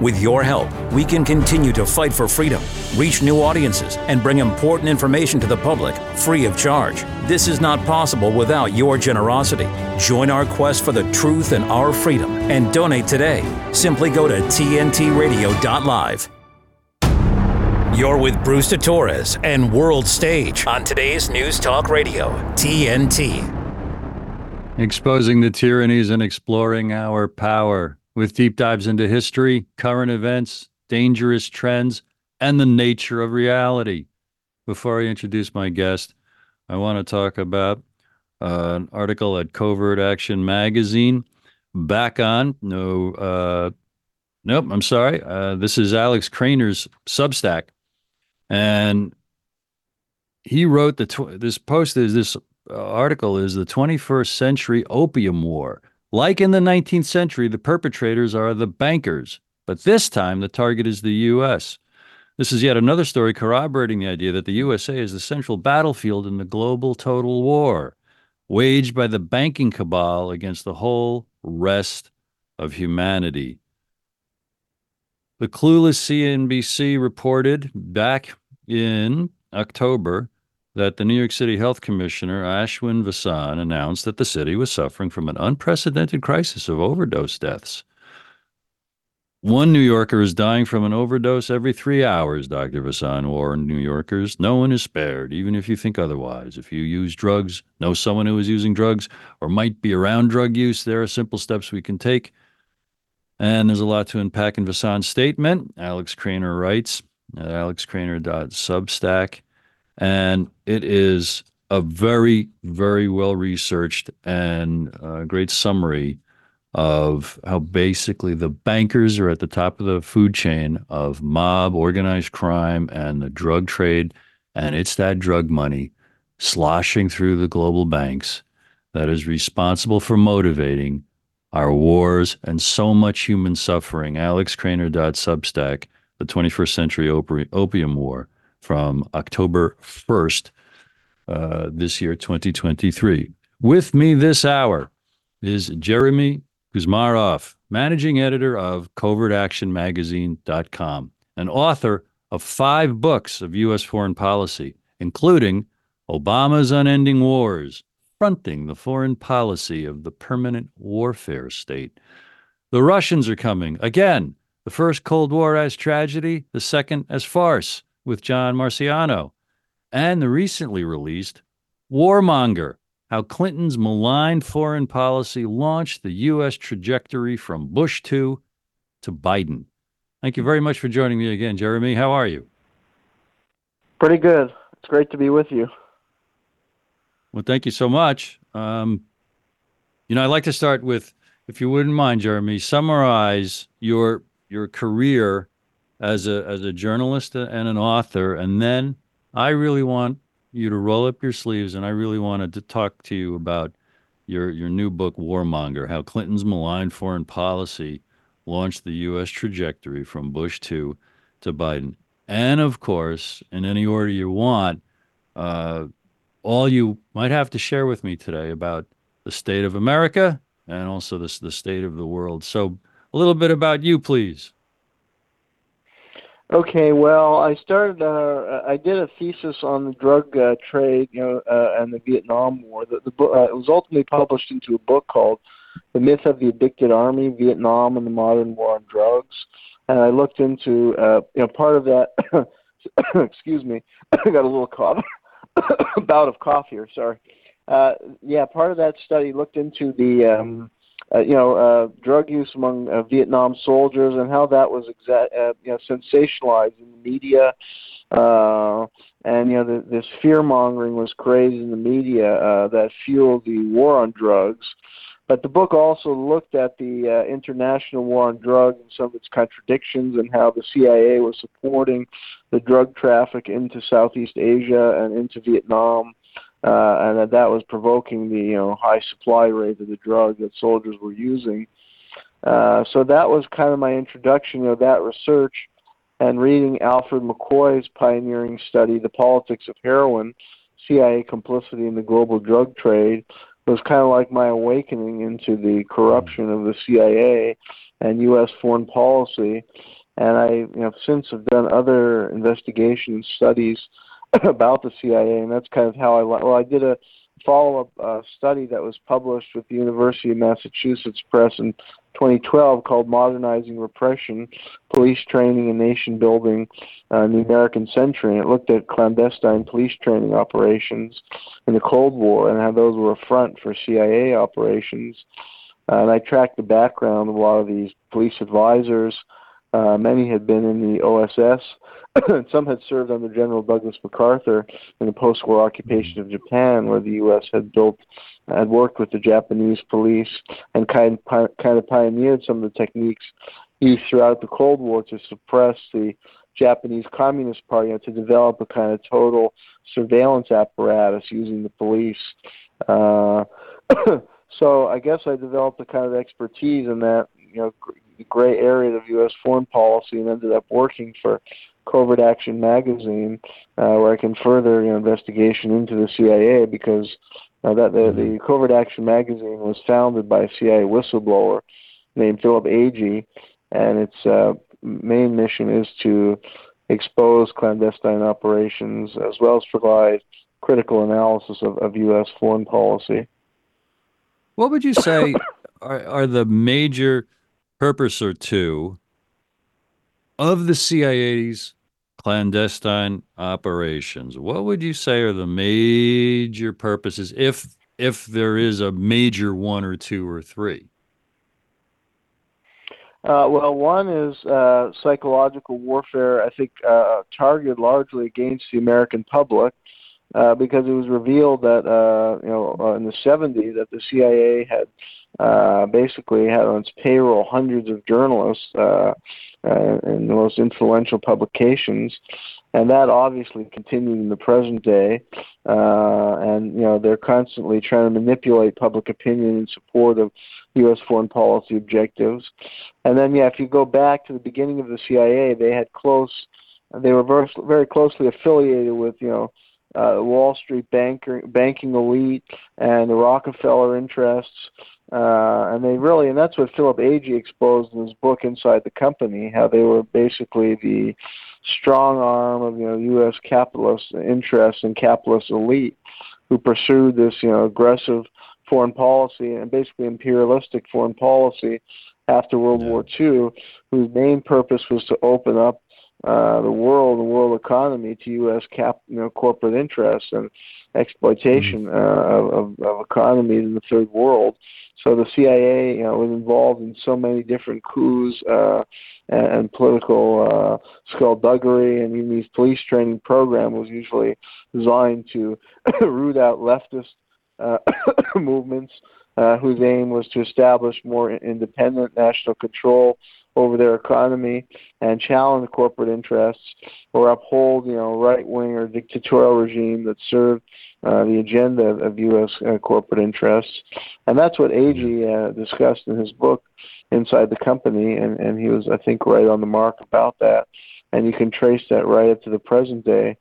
With your help, we can continue to fight for freedom, reach new audiences, and bring important information to the public free of charge. This is not possible without your generosity. Join our quest for the truth and our freedom and donate today. Simply go to tntradio.live. You're with Bruce Torres and World Stage on today's News Talk Radio, TNT. Exposing the tyrannies and exploring our power with deep dives into history, current events, dangerous trends, and the nature of reality. Before I introduce my guest, I want to talk about uh, an article at Covert Action Magazine. Back on, no, uh, nope, I'm sorry. Uh, this is Alex Krainer's Substack. And he wrote the tw- this post is this article is the 21st century opium war like in the 19th century, the perpetrators are the bankers, but this time the target is the U.S. This is yet another story corroborating the idea that the USA is the central battlefield in the global total war waged by the banking cabal against the whole rest of humanity. The clueless CNBC reported back in October that the New York City Health Commissioner, Ashwin Vasan, announced that the city was suffering from an unprecedented crisis of overdose deaths. One New Yorker is dying from an overdose every three hours, Dr. Vasan warned New Yorkers. No one is spared, even if you think otherwise. If you use drugs, know someone who is using drugs, or might be around drug use, there are simple steps we can take. And there's a lot to unpack in Vasan's statement. Alex Krainer writes at alexkrainer.substack. And it is a very, very well researched and uh, great summary of how basically the bankers are at the top of the food chain of mob, organized crime, and the drug trade. And it's that drug money sloshing through the global banks that is responsible for motivating our wars and so much human suffering. AlexKrainer.substack, the 21st century opium war from October 1st, uh, this year, 2023. With me this hour is Jeremy Kuzmarov, managing editor of covertactionmagazine.com, and author of five books of U.S. foreign policy, including Obama's Unending Wars, fronting the foreign policy of the permanent warfare state. The Russians are coming. Again, the first Cold War as tragedy, the second as farce with John Marciano, and the recently released Warmonger How Clinton's Malign Foreign Policy Launched the U.S. Trajectory from Bush 2 to Biden. Thank you very much for joining me again, Jeremy. How are you? Pretty good. It's great to be with you. Well, thank you so much. Um, you know, I'd like to start with, if you wouldn't mind, Jeremy, summarize your your career as a as a journalist and an author, and then I really want you to roll up your sleeves, and I really wanted to talk to you about your your new book, Warmonger: How Clinton's Malign Foreign Policy Launched the U.S. Trajectory from Bush to to Biden, and of course, in any order you want, uh, all you might have to share with me today about the state of America and also the the state of the world. So, a little bit about you, please. Okay, well, I started. Uh, I did a thesis on the drug uh, trade, you know, uh, and the Vietnam War. The, the book uh, it was ultimately published into a book called "The Myth of the Addicted Army: Vietnam and the Modern War on Drugs." And I looked into, uh, you know, part of that. excuse me, I got a little cough, bout of cough here. Sorry. Uh, yeah, part of that study looked into the um, uh, you know, uh, drug use among uh, Vietnam soldiers and how that was exa- uh, you know, sensationalized in the media. Uh, and, you know, the, this fear mongering was created in the media uh, that fueled the war on drugs. But the book also looked at the uh, international war on drugs and some of its contradictions and how the CIA was supporting the drug traffic into Southeast Asia and into Vietnam uh, and that that was provoking the you know high supply rate of the drug that soldiers were using. Uh, so that was kind of my introduction of that research, and reading Alfred McCoy's pioneering study, "The Politics of Heroin: CIA Complicity in the Global Drug Trade," was kind of like my awakening into the corruption of the CIA and U.S. foreign policy. And I, you know, since have done other investigation studies about the CIA, and that's kind of how I. Well, I did a follow-up uh, study that was published with the University of Massachusetts Press in 2012 called "Modernizing Repression: Police Training and Nation Building uh, in the American Century." And it looked at clandestine police training operations in the Cold War and how those were a front for CIA operations. Uh, and I tracked the background of a lot of these police advisors. Uh, many had been in the OSS some had served under General Douglas MacArthur in the post-war occupation of Japan, where the U.S. had built, had worked with the Japanese police and kind kind of pioneered some of the techniques used throughout the Cold War to suppress the Japanese Communist Party and to develop a kind of total surveillance apparatus using the police. Uh, so I guess I developed a kind of expertise in that, you know, gray area of U.S. foreign policy and ended up working for Covert Action magazine, uh, where I can further you know, investigation into the CIA because uh, that the, the mm-hmm. Covert Action magazine was founded by a CIA whistleblower named Philip Agee, and its uh, main mission is to expose clandestine operations as well as provide critical analysis of, of U.S. foreign policy. What would you say are, are the major purpose or two of the CIA's clandestine operations, what would you say are the major purposes, if if there is a major one or two or three? Uh, well, one is uh, psychological warfare. I think uh, targeted largely against the American public, uh, because it was revealed that uh, you know uh, in the 70s that the CIA had uh, basically had on its payroll hundreds of journalists uh, uh, in the most influential publications, and that obviously continued in the present day. Uh, and you know they're constantly trying to manipulate public opinion in support of U.S. foreign policy objectives. And then, yeah, if you go back to the beginning of the CIA, they had close, they were very, very closely affiliated with you know uh, Wall Street banker, banking elite and the Rockefeller interests. Uh, and they really, and that's what Philip Agee exposed in his book Inside the Company, how they were basically the strong arm of you know U.S. capitalist interests and capitalist elite who pursued this you know aggressive foreign policy and basically imperialistic foreign policy after World yeah. War II, whose main purpose was to open up uh, the world, the world economy to U.S. cap, you know, corporate interests and exploitation mm-hmm. uh, of, of economies in the third world. So the CIA, you know, was involved in so many different coups uh, and, and political uh, skullduggery, and even these police training program was usually designed to root out leftist uh, movements uh, whose aim was to establish more independent national control over their economy and challenge corporate interests or uphold, you know, right-wing or dictatorial regime that served uh, the agenda of U.S. Uh, corporate interests. And that's what Agee uh, discussed in his book, Inside the Company, and, and he was, I think, right on the mark about that. And you can trace that right up to the present day,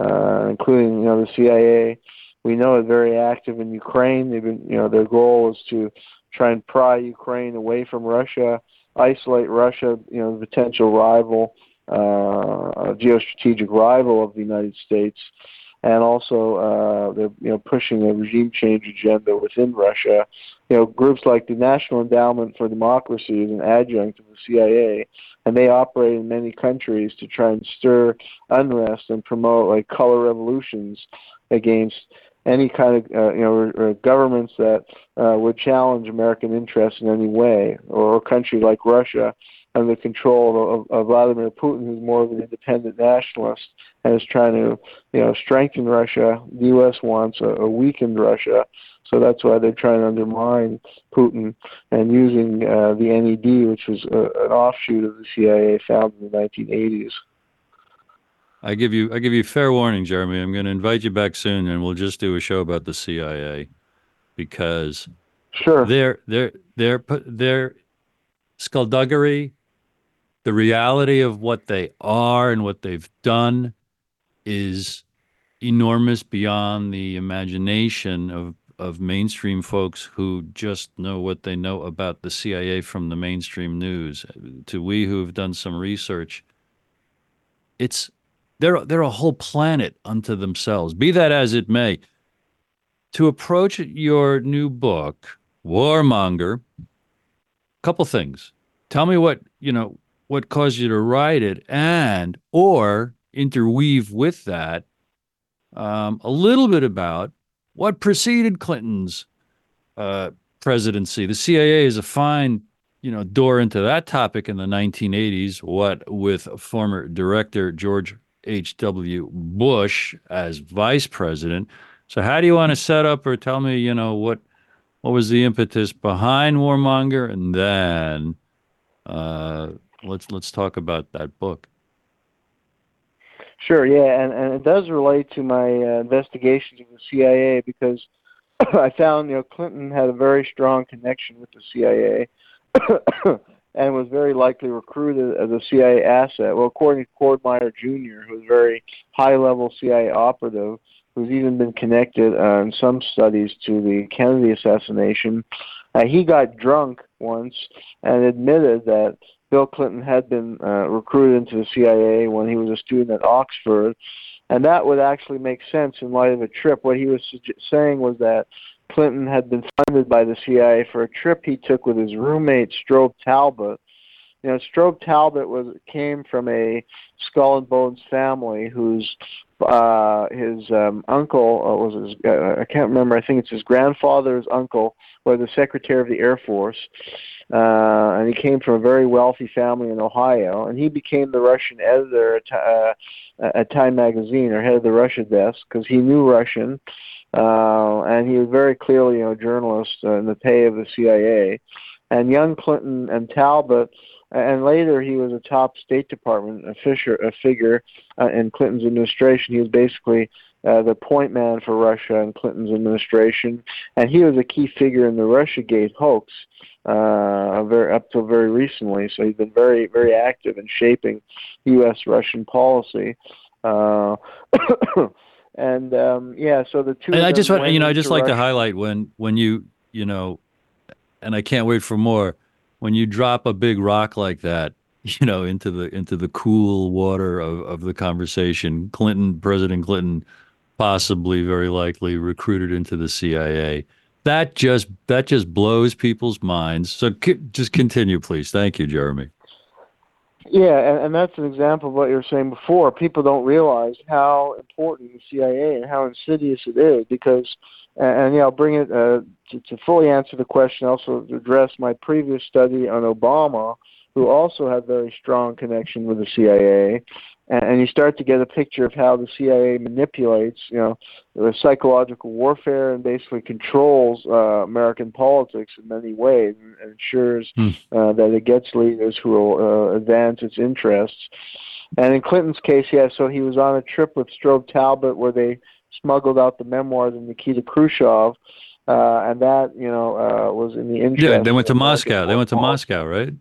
uh, including, you know, the CIA. We know it very active in Ukraine. They've been, you know, their goal is to try and pry Ukraine away from Russia isolate Russia, you know, the potential rival, uh, geostrategic rival of the United States, and also uh, they're you know pushing a regime change agenda within Russia. You know, groups like the National Endowment for Democracy is an adjunct of the CIA, and they operate in many countries to try and stir unrest and promote like color revolutions against any kind of uh, you know or, or governments that uh, would challenge American interests in any way, or a country like Russia under control of, of Vladimir Putin, who's more of an independent nationalist and is trying to you know strengthen Russia. The U.S. wants a, a weakened Russia, so that's why they're trying to undermine Putin and using uh, the NED, which was a, an offshoot of the CIA founded in the 1980s. I give you I give you fair warning, Jeremy. I'm going to invite you back soon, and we'll just do a show about the CIA because sure their their their their skullduggery, the reality of what they are and what they've done, is enormous beyond the imagination of of mainstream folks who just know what they know about the CIA from the mainstream news to we who've done some research. It's they're they're a whole planet unto themselves. Be that as it may, to approach your new book, Warmonger, a couple things. Tell me what you know what caused you to write it, and or interweave with that um, a little bit about what preceded Clinton's uh, presidency. The CIA is a fine, you know, door into that topic in the 1980s. What with former director George H.W. Bush as vice president. So, how do you want to set up or tell me, you know, what what was the impetus behind Warmonger, and then uh, let's let's talk about that book. Sure, yeah, and, and it does relate to my uh, investigations of the CIA because I found you know Clinton had a very strong connection with the CIA and was very likely recruited as a CIA asset. Well, according to Cord Meyer Jr., who's a very high-level CIA operative, who's even been connected uh, in some studies to the Kennedy assassination, uh, he got drunk once and admitted that Bill Clinton had been uh, recruited into the CIA when he was a student at Oxford, and that would actually make sense in light of a trip. What he was saying was that Clinton had been funded by the CIA for a trip he took with his roommate Strobe Talbott. You know, Strobe Talbott was came from a skull and bones family whose uh, his um, uncle uh, was his, uh, I can't remember. I think it's his grandfather's uncle was the Secretary of the Air Force, uh, and he came from a very wealthy family in Ohio, and he became the Russian editor at, uh, at Time Magazine, or head of the Russia desk, because he knew Russian, uh, and he was very clearly, you know, a journalist uh, in the pay of the CIA. And young Clinton and Talbott, and later he was a top State Department a, fisher, a figure uh, in Clinton's administration. He was basically uh, the point man for Russia in Clinton's administration, and he was a key figure in the RussiaGate hoax uh, very up till very recently. So he's been very very active in shaping U.S. Russian policy. Uh, and um, yeah, so the two. And I just want you know I just like to highlight when when you you know, and I can't wait for more. When you drop a big rock like that, you know, into the into the cool water of, of the conversation, Clinton, President Clinton possibly very likely recruited into the CIA. That just that just blows people's minds. So c- just continue, please. Thank you, Jeremy. Yeah, and, and that's an example of what you were saying before. People don't realize how important the CIA and how insidious it is because, and, and yeah, I'll bring it uh, to, to fully answer the question. Also, address my previous study on Obama, who also had very strong connection with the CIA, and, and you start to get a picture of how the CIA manipulates, you know, the psychological warfare and basically controls uh, American politics in many ways and, and ensures hmm. uh, that it gets leaders who will uh, advance its interests. And in Clinton's case, yeah, so he was on a trip with Strobe Talbott where they smuggled out the memoirs of Nikita Khrushchev. Uh, and that, you know, uh, was in the interest. Yeah, they went to Moscow. They went to Moscow, right?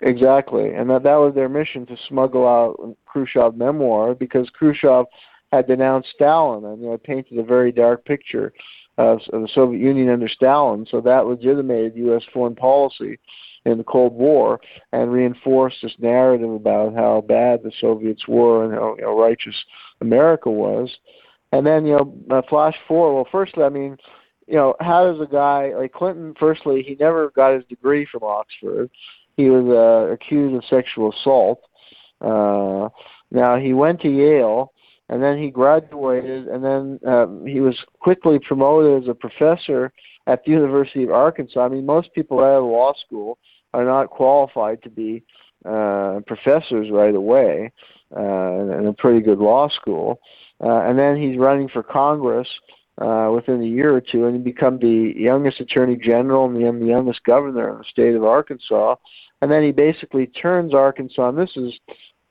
Exactly, and that that was their mission to smuggle out Khrushchev memoir because Khrushchev had denounced Stalin and you know painted a very dark picture of, of the Soviet Union under Stalin. So that legitimated U.S. foreign policy in the Cold War and reinforced this narrative about how bad the Soviets were and how you know, righteous America was. And then you know, uh, flash forward. Well, firstly, I mean, you know, how does a guy like Clinton? Firstly, he never got his degree from Oxford he was uh, accused of sexual assault. Uh, now he went to Yale, and then he graduated, and then um, he was quickly promoted as a professor at the University of Arkansas. I mean, most people out of law school are not qualified to be uh, professors right away uh, in a pretty good law school. Uh, and then he's running for Congress uh, within a year or two, and he become the youngest attorney general and the, youngest governor in the state of Arkansas. And then he basically turns Arkansas, and this is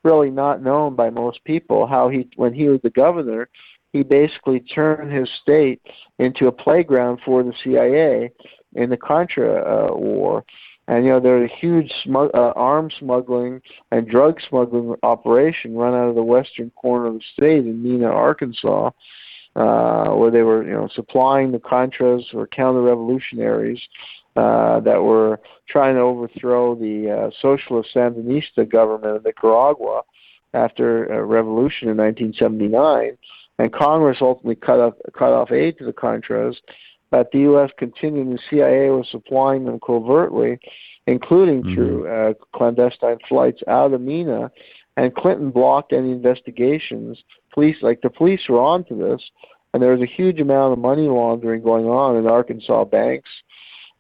really not known by most people, how he, when he was the governor, he basically turned his state into a playground for the CIA in the Contra uh, war. And you know there a huge smug- uh, arms smuggling and drug smuggling operation run out of the western corner of the state in Mena, Arkansas. uh, where they were, you know, supplying the Contras or counter-revolutionaries uh, that were trying to overthrow the uh, socialist Sandinista government of Nicaragua after a revolution in 1979. And Congress ultimately cut off, cut off aid to the Contras, but the U.S. continued, and the CIA was supplying them covertly, including mm-hmm. through uh, clandestine flights out of Mena. And Clinton blocked any investigations. Police, like the police, were onto this, and there was a huge amount of money laundering going on in Arkansas banks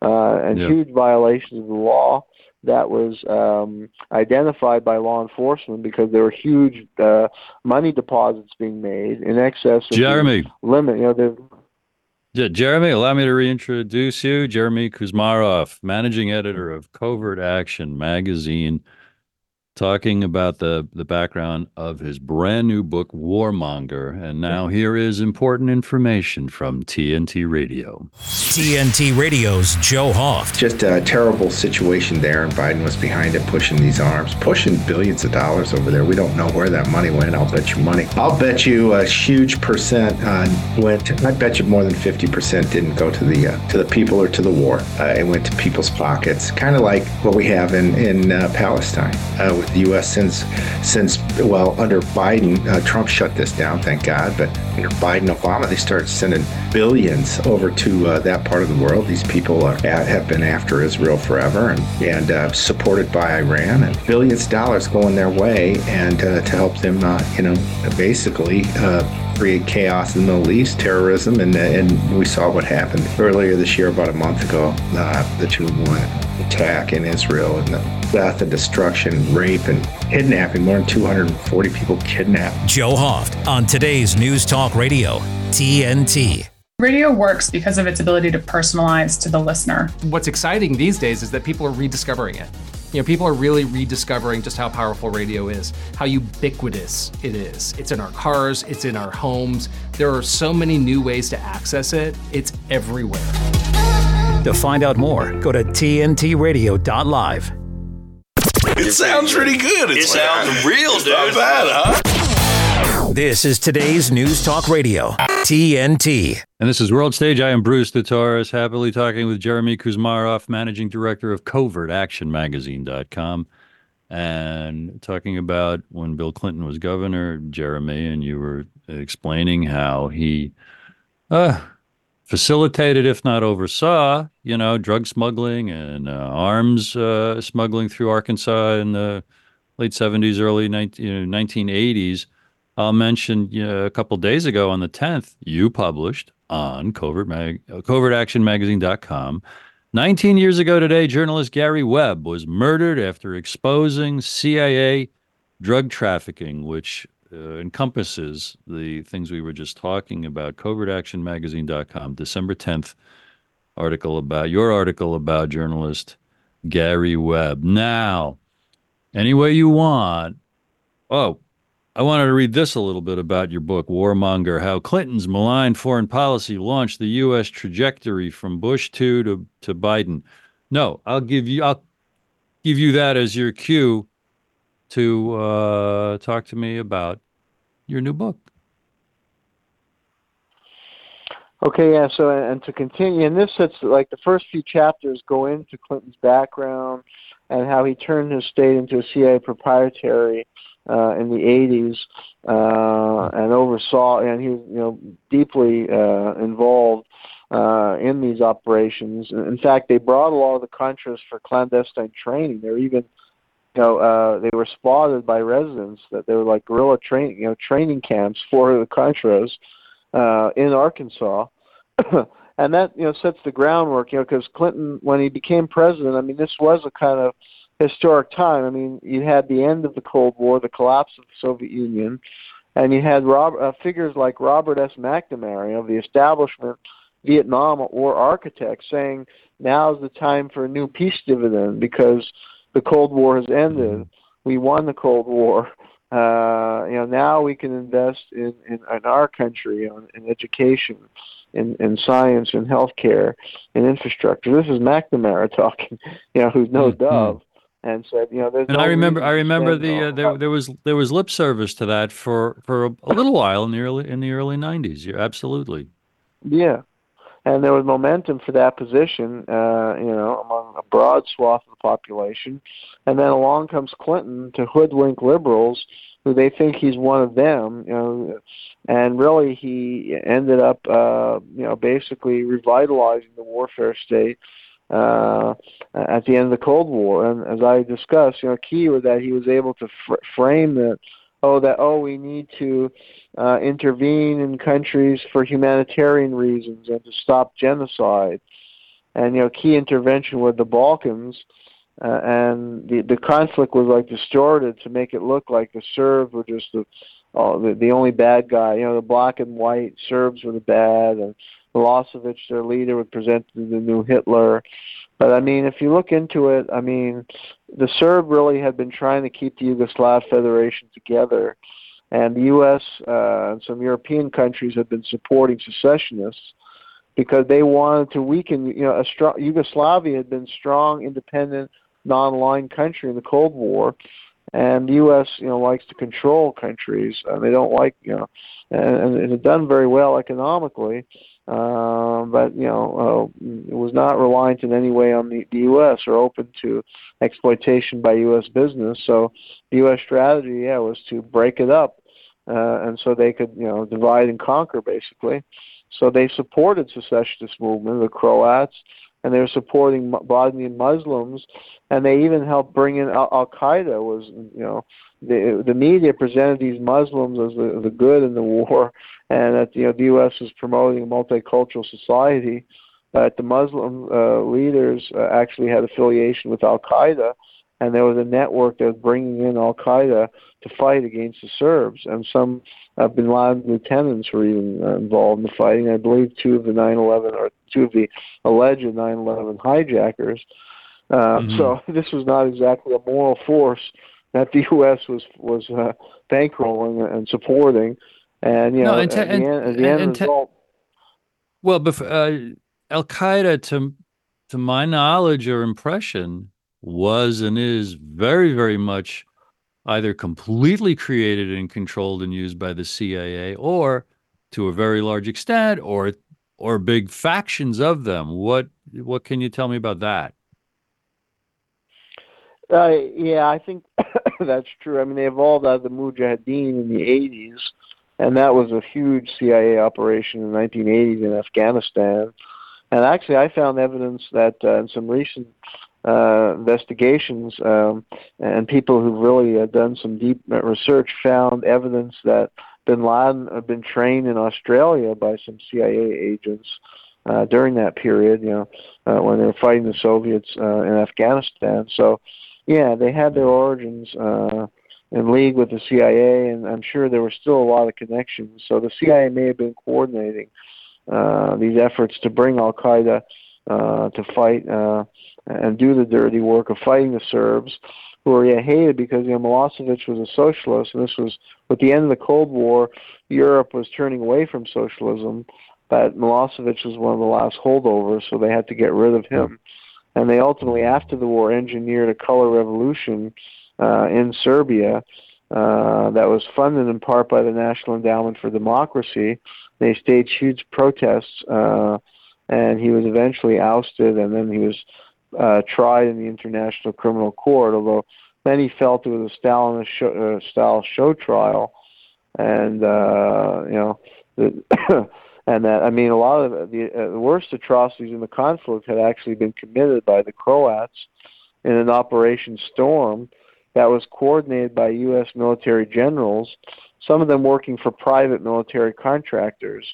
uh, and yep. huge violations of the law that was um, identified by law enforcement because there were huge uh, money deposits being made in excess of Jeremy limit. You know, yeah, Jeremy, allow me to reintroduce you. Jeremy Kuzmarov, managing editor of Covert Action magazine talking about the, the background of his brand new book, Warmonger. And now here is important information from TNT Radio. TNT Radio's Joe Hoft. Just a terrible situation there, and Biden was behind it, pushing these arms, pushing billions of dollars over there. We don't know where that money went. I'll bet you money. I'll bet you a huge percent uh, went. I bet you more than fifty percent didn't go to the uh, to the people or to the war. Uh, it went to people's pockets, kind of like what we have in in uh, Palestine uh, with the U.S. since since well under Biden, uh, Trump shut this down, thank God. But under Biden, Obama, they started sending billions over to uh, that part of the world. These people are, have been after Israel forever and and uh, supported by Iran, and billions of dollars going their way, and uh, to help them, uh, you know, basically uh, create chaos in the Middle East, terrorism, and and we saw what happened earlier this year, about a month ago, uh, the two one attack in Israel and the death and destruction, rape and kidnapping. More than 240 people kidnapped. Joe Hoft on today's News Talk Radio, TNT. Radio works because of its ability to personalize to the listener. What's exciting these days is that people are rediscovering it. You know, people are really rediscovering just how powerful radio is, how ubiquitous it is. It's in our cars, it's in our homes. There are so many new ways to access it. It's everywhere. To find out more, go to tntradio.live. It sounds pretty good. It's it sounds real, dude. Not bad, huh? This is today's News Talk Radio, TNT. And this is World Stage. I am Bruce de Torres, happily talking with Jeremy Kuzmarov, managing director of CovertActionMagazine.com, and talking about when Bill Clinton was governor, Jeremy, and you were explaining how he uh, facilitated, if not oversaw, you know, drug smuggling and uh, arms uh, smuggling through Arkansas in the late 70s, early 19, you know, 1980s. I'll mention you know, a couple days ago on the 10th, you published on covert mag- covertactionmagazine.com. 19 years ago today, journalist Gary Webb was murdered after exposing CIA drug trafficking, which uh, encompasses the things we were just talking about. CovertActionMagazine.com, December 10th article about your article about journalist Gary Webb. Now, any way you want. Oh, I wanted to read this a little bit about your book, Warmonger How Clinton's Malign Foreign Policy Launched the U.S. Trajectory from Bush 2 to, to Biden. No, I'll give you I'll give you that as your cue to uh, talk to me about your new book. Okay, yeah. So, and to continue, and this it's like the first few chapters go into Clinton's background and how he turned his state into a CIA proprietary uh, in the 80s uh, and oversaw, and he was you know deeply uh, involved uh, in these operations. In fact, they brought a lot of the Contras for clandestine training. They're even you know, uh, they were spotted by residents that they were like guerrilla training, you know, training camps for the Contras uh, in Arkansas, and that you know sets the groundwork. You know, because Clinton, when he became president, I mean, this was a kind of historic time. I mean, you had the end of the Cold War, the collapse of the Soviet Union, and you had Rob, uh, figures like Robert S. McNamara of the establishment Vietnam War architect saying now's the time for a new peace dividend because the Cold War has ended. We won the Cold War. Uh, you know, now we can invest in, in, in our country, in, in education, in, in science, in healthcare, in infrastructure. This is McNamara talking, you know, who's no mm-hmm. dove. And said, you know, there's. And no I remember, I remember the uh, there there was there was lip service to that for for a, a little while in the early in the early '90s. Yeah, absolutely. Yeah, and there was momentum for that position, uh, you know, among a broad swath of the population, and then along comes Clinton to hoodwink liberals who they think he's one of them, you know, and really he ended up, uh, you know, basically revitalizing the warfare state uh, at the end of the Cold War. And as I discussed, you know, key was that he was able to fr- frame that, oh, that oh, we need to uh, intervene in countries for humanitarian reasons and to stop genocide. And you know, key intervention with the Balkans. Uh, and the the conflict was like distorted to make it look like the Serbs were just the uh, the, the only bad guy. You know, the black and white Serbs were the bad, and Milosevic, their leader, would present the new Hitler. But I mean, if you look into it, I mean, the Serb really had been trying to keep the Yugoslav Federation together, and the U.S. Uh, and some European countries had been supporting secessionists because they wanted to weaken. You know, strong Yugoslavia had been strong, independent, non-aligned country in the Cold War, and the U.S. you know likes to control countries, and they don't like you know, and, and it had done very well economically. Uh, but you know, uh, it was not reliant in any way on the, the U.S. or open to exploitation by U.S. business. So the U.S. strategy, yeah, was to break it up, uh, and so they could, you know, divide and conquer, basically. So they supported secessionist movement, the Croats, and they were supporting Bosnian Muslims, and they even helped bring in Al, Qaeda. Was you know, the the media presented these Muslims as the, the good in the war, and that you know the U.S. was promoting a multicultural society. But the Muslim uh, leaders uh, actually had affiliation with Al Qaeda, and there was a network that was bringing in Al Qaeda to fight against the Serbs, and some uh, Bin Laden lieutenants were even uh, involved in the fighting. I believe two of the 9/11 or two of the alleged 9/11 hijackers. Uh, Mhm. So this was not exactly a moral force that the U.S. was was uh, bankrolling and supporting, and you No, know and te- at the end, at the and- end te- result. Well, uh, Al Qaeda, to to my knowledge or impression, was and is very, very much either completely created and controlled and used by the CIA, or to a very large extent, or or big factions of them. What what can you tell me about that? Uh, yeah, I think that's true. I mean, they evolved out of the Mujahideen in the 80s, and that was a huge CIA operation in the 1980s in Afghanistan. And actually, I found evidence that uh, in some recent uh, investigations, um, and people who've really uh, done some deep research found evidence that bin Laden had been trained in Australia by some CIA agents uh, during that period, you know, uh, when they were fighting the Soviets uh, in Afghanistan. So, yeah, they had their origins uh, in league with the CIA, and I'm sure there were still a lot of connections. So the CIA may have been coordinating uh, these efforts to bring Al Qaeda uh, to fight uh, and do the dirty work of fighting the Serbs, who were yeah, hated because you know Milosevic was a socialist, and this was with the end of the Cold War. Europe was turning away from socialism, but Milosevic was one of the last holdovers, so they had to get rid of him. And they ultimately, after the war, engineered a color revolution uh, in Serbia uh, that was funded in part by the National Endowment for Democracy. They staged huge protests, uh, and he was eventually ousted, and then he was uh, tried in the International Criminal Court. Although many felt it was a Stalinist show, uh, style show trial, and uh, you know, the, and that I mean, a lot of the, uh, the worst atrocities in the conflict had actually been committed by the Croats in an Operation Storm that was coordinated by U.S. military generals, some of them working for private military contractors.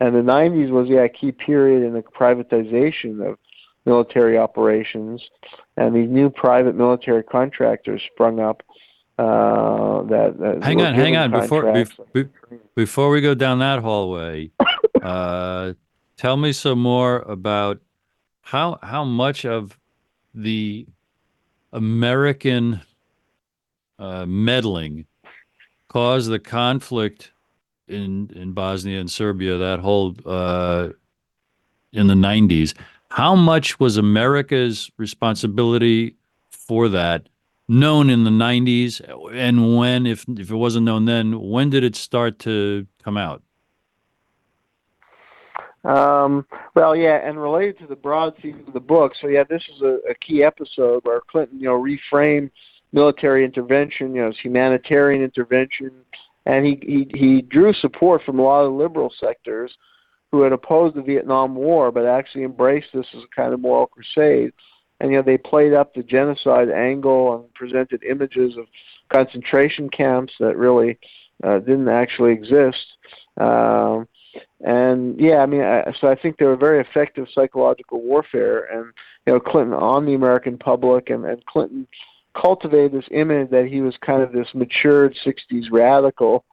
And the 90s was yeah, a key period in the privatization of military operations, and these new private military contractors sprung up. Uh, that, that Hang on, hang on. Before bef- be- before we go down that hallway, uh, tell me some more about how how much of the American uh, meddling caused the conflict in in Bosnia and Serbia. That whole uh, in the '90s. How much was America's responsibility for that known in the 90s and when if if it wasn't known then when did it start to come out? Um, well, yeah, and related to the broad theme of the book, so yeah, this is a, a key episode where Clinton, you know, reframed military intervention, you know, as humanitarian intervention, and he, he he drew support from a lot of liberal sectors who had opposed the Vietnam War, but actually embraced this as a kind of moral crusade. And you know, they played up the genocide angle and presented images of concentration camps that really uh, didn't actually exist. Um, and yeah, I mean, I, so I think they were very effective psychological warfare, and you know, Clinton on the American public, and, and Clinton cultivated this image that he was kind of this matured '60s radical,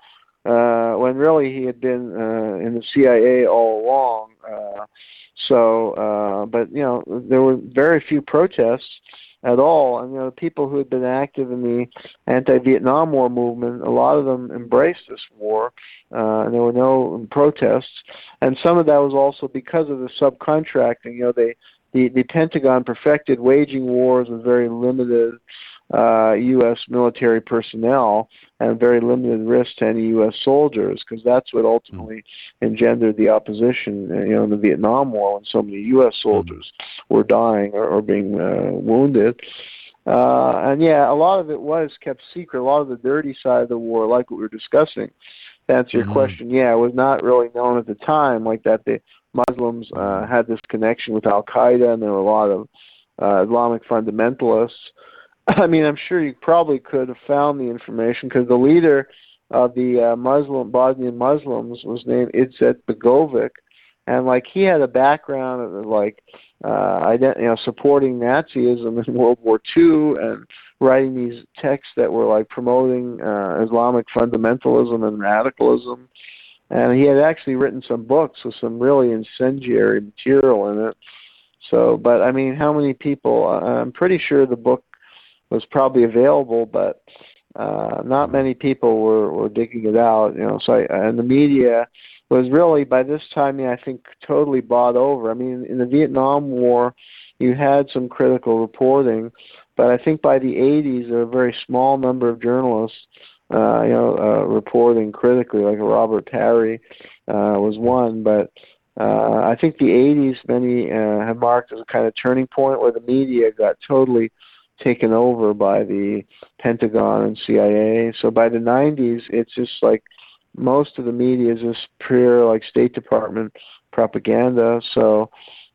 uh, when really he had been uh, in the CIA all along. Uh, so, uh, but you know, there were very few protests at all. And you know, the people who had been active in the anti-Vietnam War movement, a lot of them embraced this war, uh, and there were no protests. And some of that was also because of the subcontracting. You know, they the the Pentagon perfected waging wars with very limited uh, U.S. military personnel and very limited risk to any U.S. soldiers, because that's what ultimately engendered the opposition, you know, in the Vietnam War when so many U.S. soldiers were dying or, or being uh, wounded. Uh, and yeah, a lot of it was kept secret. A lot of the dirty side of the war, like what we were discussing, to answer your mm-hmm. question, yeah, it was not really known at the time, like that the Muslims uh, had this connection with Al Qaeda, and there were a lot of uh, Islamic fundamentalists I mean, I'm sure you probably could have found the information because the leader of the uh, Muslim Bosnian Muslims was named Izzet Begovic, and like he had a background of like uh, ident- you know supporting Nazism in World War II and writing these texts that were like promoting uh, Islamic fundamentalism and radicalism. And he had actually written some books with some really incendiary material in it. So, but I mean, how many people? Uh, I'm pretty sure the book was probably available, but uh, not many people were, were digging it out. You know, so I, and the media was really by this time, I think, totally bought over. I mean, in the Vietnam War, you had some critical reporting, but I think by the 80s, there were a very small number of journalists, uh, you know, uh, reporting critically, like Robert Parry uh, was one, but. Uh, I think the 80s many uh, have marked as a kind of turning point where the media got totally taken over by the Pentagon and CIA. So by the 90s, it's just like most of the media is just pure like State Department propaganda. So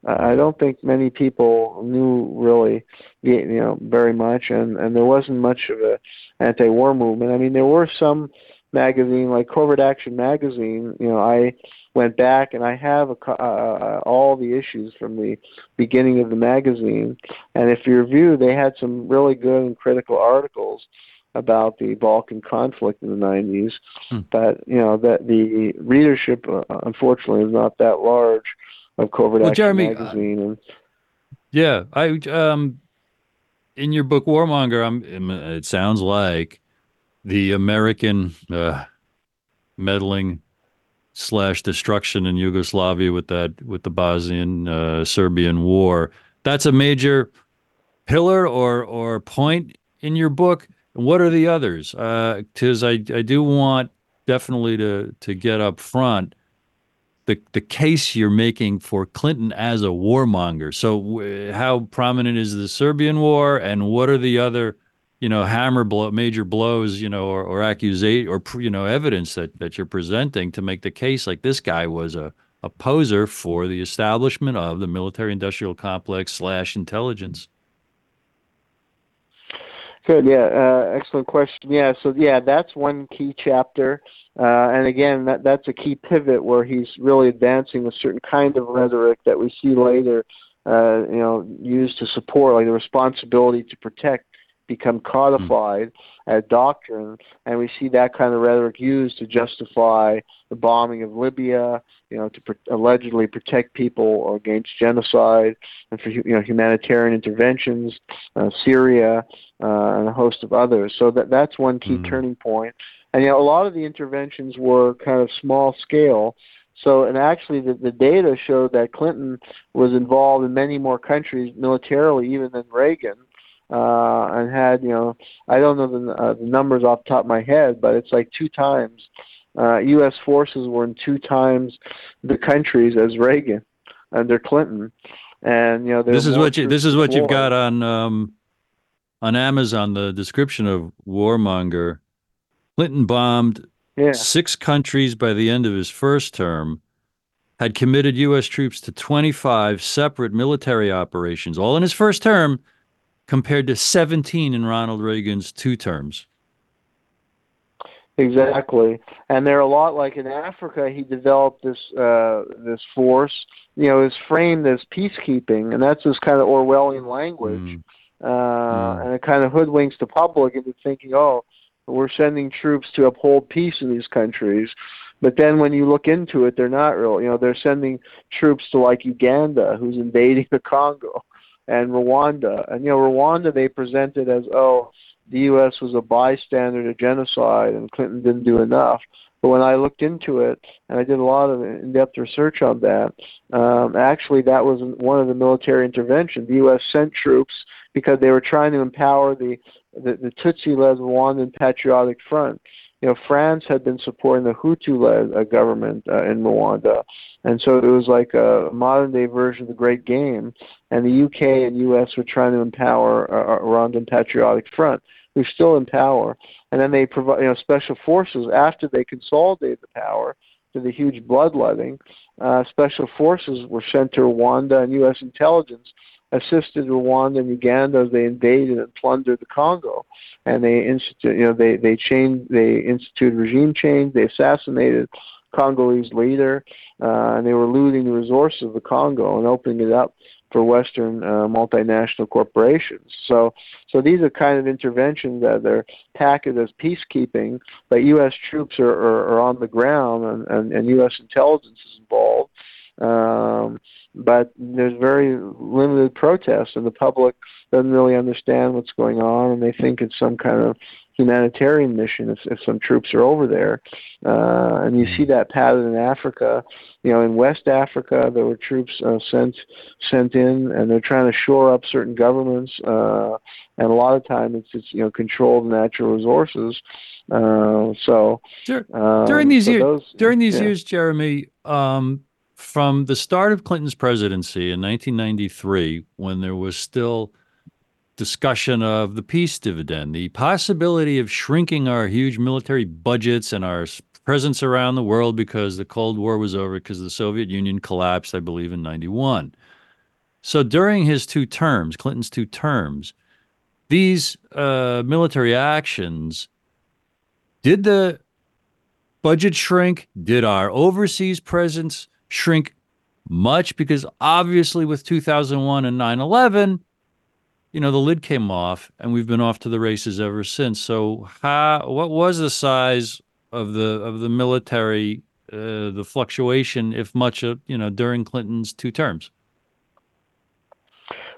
uh, I don't think many people knew really, you know, very much, and and there wasn't much of a anti-war movement. I mean, there were some magazine like Covert Action magazine. You know, I went back and I have a, uh, uh, all the issues from the beginning of the magazine. And if you review, they had some really good and critical articles about the Balkan conflict in the 90s. Hmm. But you know that the readership, uh, unfortunately, is not that large of Covert well, Action Jeremy, magazine. And, yeah, I um, in your book Warmonger, I'm, it sounds like the American uh, meddling slash destruction in Yugoslavia with that with the Bosnian uh, Serbian war. That's a major pillar or or point in your book. What are the others? Because uh, I I do want definitely to to get up front the the case you're making for Clinton as a warmonger. So w- how prominent is the Serbian war, and what are the other you know, hammer blow, major blows, you know, or, or accusation or, you know, evidence that, that you're presenting to make the case like this guy was a, a poser for the establishment of the military industrial complex slash intelligence. Good, yeah, uh, excellent question. Yeah, so yeah, that's one key chapter, uh, and again, that that's a key pivot where he's really advancing a certain kind of rhetoric that we see later, uh, you know, used to support like the responsibility to protect become codified mm. as doctrine, and we see that kind of rhetoric used to justify the bombing of Libya, you know, to allegedly protect people against genocide and for you know humanitarian interventions, uh, Syria, uh, and a host of others. So that that's one key mm. turning point. And you know, a lot of the interventions were kind of small scale. So, and actually, the, the data showed that Clinton was involved in many more countries militarily, even than Reagan. Uh, and had you know I don't know the, uh, the numbers off the top of my head, but it's like two times uh, U.S. forces were in two times the countries as Reagan under Clinton, and you know this is what you this is what you've got on um, on Amazon. The description of Warmonger. Clinton bombed yeah. six countries by the end of his first term. Had committed U.S. troops to 25 separate military operations, all in his first term, compared to 17 in Ronald Reagan's two terms. Exactly, and they're a lot like in Africa. He developed this uh, this force, you know, is framed as peacekeeping, and that's this kind of Orwellian language, mm. Uh, mm. and it kind of hoodwinks the public into thinking, oh, we're sending troops to uphold peace in these countries. But then when you look into it, they're not real. You know, they're sending troops to like Uganda, who's invading the Congo, and Rwanda. And you know, Rwanda they presented as oh, the U.S. was a bystander to genocide, and Clinton didn't do enough. But when I looked into it, and I did a lot of in-depth research on that, um, actually that was one of the military interventions. The U.S. sent troops because they were trying to empower the the, the Tutsi-led Rwandan Patriotic Front. You know, France had been supporting the Hutu-led uh, government uh, in Rwanda, and so it was like a modern-day version of the Great Game. And the UK and US were trying to empower uh, Rwandan Patriotic Front, who's still in power. And then they provide, you know, special forces after they consolidated the power to the huge bloodletting. Uh, special forces were sent to Rwanda, and U.S. intelligence assisted Rwanda and Uganda as they invaded and plundered the Congo, and they instituted, you know, they they changed, they instituted regime change, they assassinated Congolese leader, uh, and they were looting the resources of the Congo and opening it up for Western uh, multinational corporations. So, so these are kind of interventions that they're packaged as peacekeeping, but U.S. troops are, are, are on the ground and, and, and U.S. intelligence is involved. Um, but there's very limited protest, and the public doesn't really understand what's going on, and they think it's some kind of humanitarian mission if, if some troops are over there. Uh, and you see that pattern in Africa. You know, in West Africa, there were troops uh, sent sent in, and they're trying to shore up certain governments. Uh, and a lot of times, it's it's you know controlled natural resources. Uh, so um, during these so years, those, during these yeah. years, Jeremy. Um, from the start of Clinton's presidency in 1993, when there was still discussion of the peace dividend, the possibility of shrinking our huge military budgets and our presence around the world because the Cold War was over because the Soviet Union collapsed, I believe, in 91. So during his two terms, Clinton's two terms, these uh, military actions, did the budget shrink? Did our overseas presence shrink much? Because obviously, with 2001 and 9 11, you know, the lid came off and we've been off to the races ever since. So how what was the size of the of the military uh, the fluctuation, if much, of, you know, during Clinton's two terms?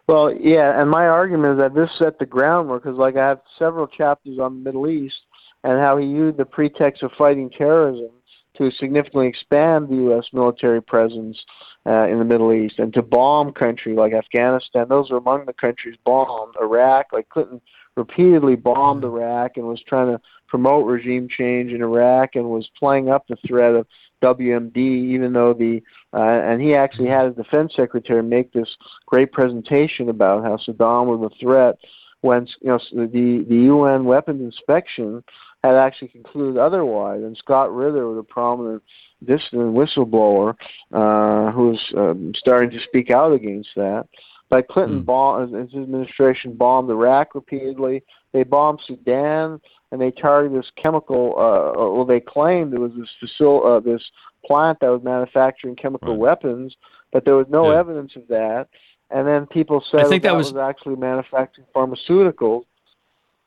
Well, yeah, and my argument is that this set the groundwork because, like, I have several chapters on the Middle East and how he used the pretext of fighting terrorism to significantly expand the U.S. military presence uh, in the Middle East and to bomb countries like Afghanistan. Those are among the countries bombed. Iraq, like Clinton repeatedly bombed Iraq and was trying to promote regime change in Iraq and was playing up the threat of WMD, even though the uh, and he actually had his defense secretary make this great presentation about how Saddam was a threat when you know the the UN weapons inspection had actually concluded otherwise. And Scott Ritter was a prominent dissident whistleblower uh, who was um, starting to speak out against that. But Clinton mm. bombed, his administration bombed Iraq repeatedly. They bombed Sudan, and they targeted this chemical. Uh, well, they claimed there was this facility, uh, this plant that was manufacturing chemical right. weapons, but there was no yeah. evidence of that. And then people said I think that, that was, was actually manufacturing pharmaceuticals.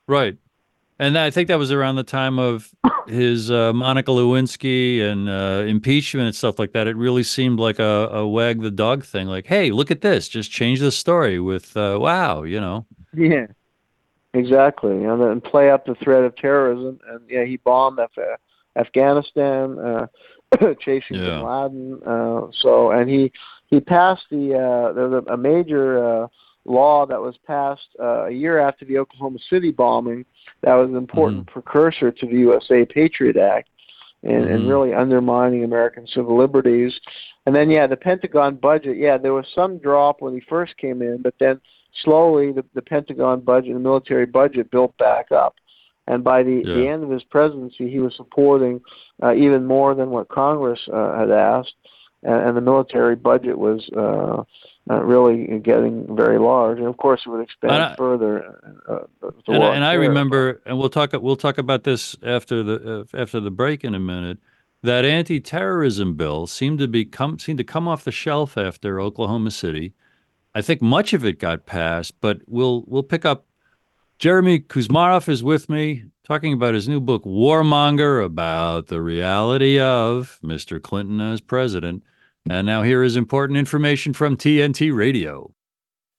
Right. And I think that was around the time of his uh, Monica Lewinsky and uh, impeachment and stuff like that. It really seemed like a, a, wag the dog thing. Like, hey, look at this. Just change the story with uh, wow, you know. Yeah, exactly. And then play up the threat of terrorism. And yeah, he bombed Af- Afghanistan, uh, chasing yeah. Bin Laden. Uh, so, and he he passed the uh, there was a major law that was passed uh, a year after the Oklahoma City bombing that was an important mm-hmm. precursor to the USA Patriot Act and, mm-hmm. and really undermining American civil liberties. And then, yeah, the Pentagon budget, yeah, there was some drop when he first came in, but then slowly the, the Pentagon budget, the military budget, built back up. And by the, yeah. the end of his presidency, he was supporting uh, even more than what Congress uh, had asked, and, and the military budget was uh, uh, really getting very large. And of course, it would expand I, further. Uh, and, and I remember, and we'll talk we'll talk about this after the uh, after the break in a minute. That anti-terrorism bill seemed to be come seemed to come off the shelf after Oklahoma City. I think much of it got passed, but we'll we'll pick up. Jeremy Kuzmarov is with me talking about his new book, Warmonger, about the reality of Mr. Clinton as president. And now here is important information from TNT Radio.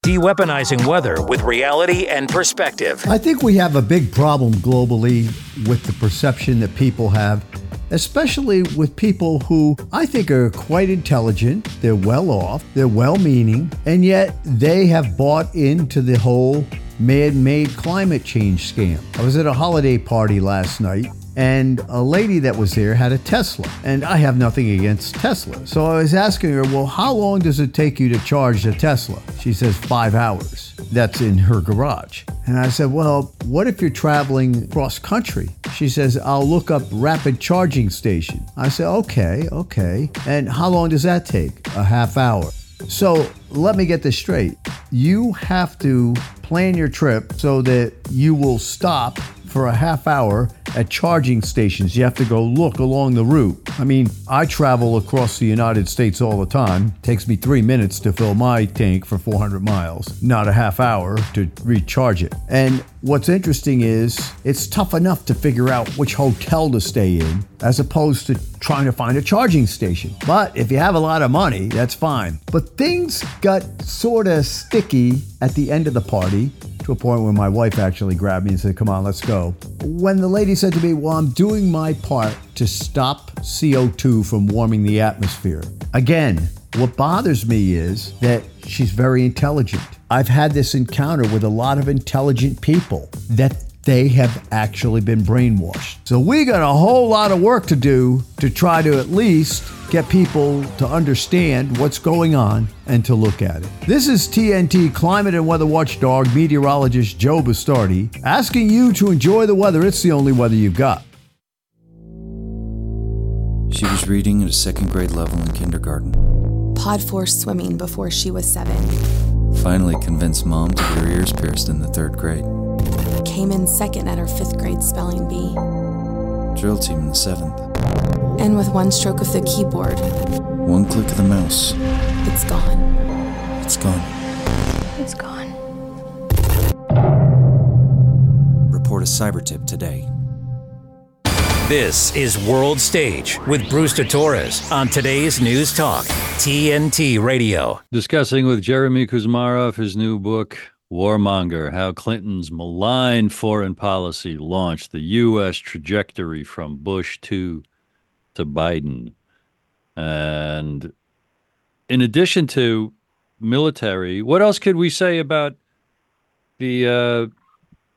De-weaponizing weather with reality and perspective. I think we have a big problem globally with the perception that people have especially with people who I think are quite intelligent, they're well off, they're well meaning, and yet they have bought into the whole man made climate change scam. I was at a holiday party last night and a lady that was there had a Tesla. And I have nothing against Tesla. So I was asking her, well, how long does it take you to charge a Tesla? She says five hours. That's in her garage. And I said, well, what if you're traveling cross country? She says, I'll look up rapid charging station. I said, okay, okay. And how long does that take? A half hour. So let me get this straight. You have to plan your trip so that you will stop for a half hour at charging stations. You have to go look along the route. I mean, I travel across the United States all the time. It takes me three minutes to fill my tank for 400 miles, not a half hour to recharge it. And what's interesting is it's tough enough to figure out which hotel to stay in as opposed to trying to find a charging station. But if you have a lot of money, that's fine. But things got sort of sticky at the end of the party to a point where my wife actually grabbed me and said, Come on, let's go. When the lady said to me, Well, I'm doing my part to stop CO2 from warming the atmosphere. Again, what bothers me is that she's very intelligent. I've had this encounter with a lot of intelligent people that they have actually been brainwashed. So we got a whole lot of work to do to try to at least get people to understand what's going on and to look at it. This is TNT climate and weather watchdog meteorologist Joe Bastardi asking you to enjoy the weather. It's the only weather you've got. She was reading at a second grade level in kindergarten. Pod force swimming before she was seven. Finally convinced mom to get her ears pierced in the third grade came in second at her fifth grade spelling bee. Drill team in the seventh. And with one stroke of the keyboard, one click of the mouse, it's gone. It's gone. It's gone. Report a cyber tip today. This is World Stage with Bruce de Torres on today's News Talk, TNT Radio. Discussing with Jeremy Kuzmarov his new book, Warmonger, how Clinton's malign foreign policy launched the U.S. trajectory from Bush to, to Biden. And in addition to military, what else could we say about the uh,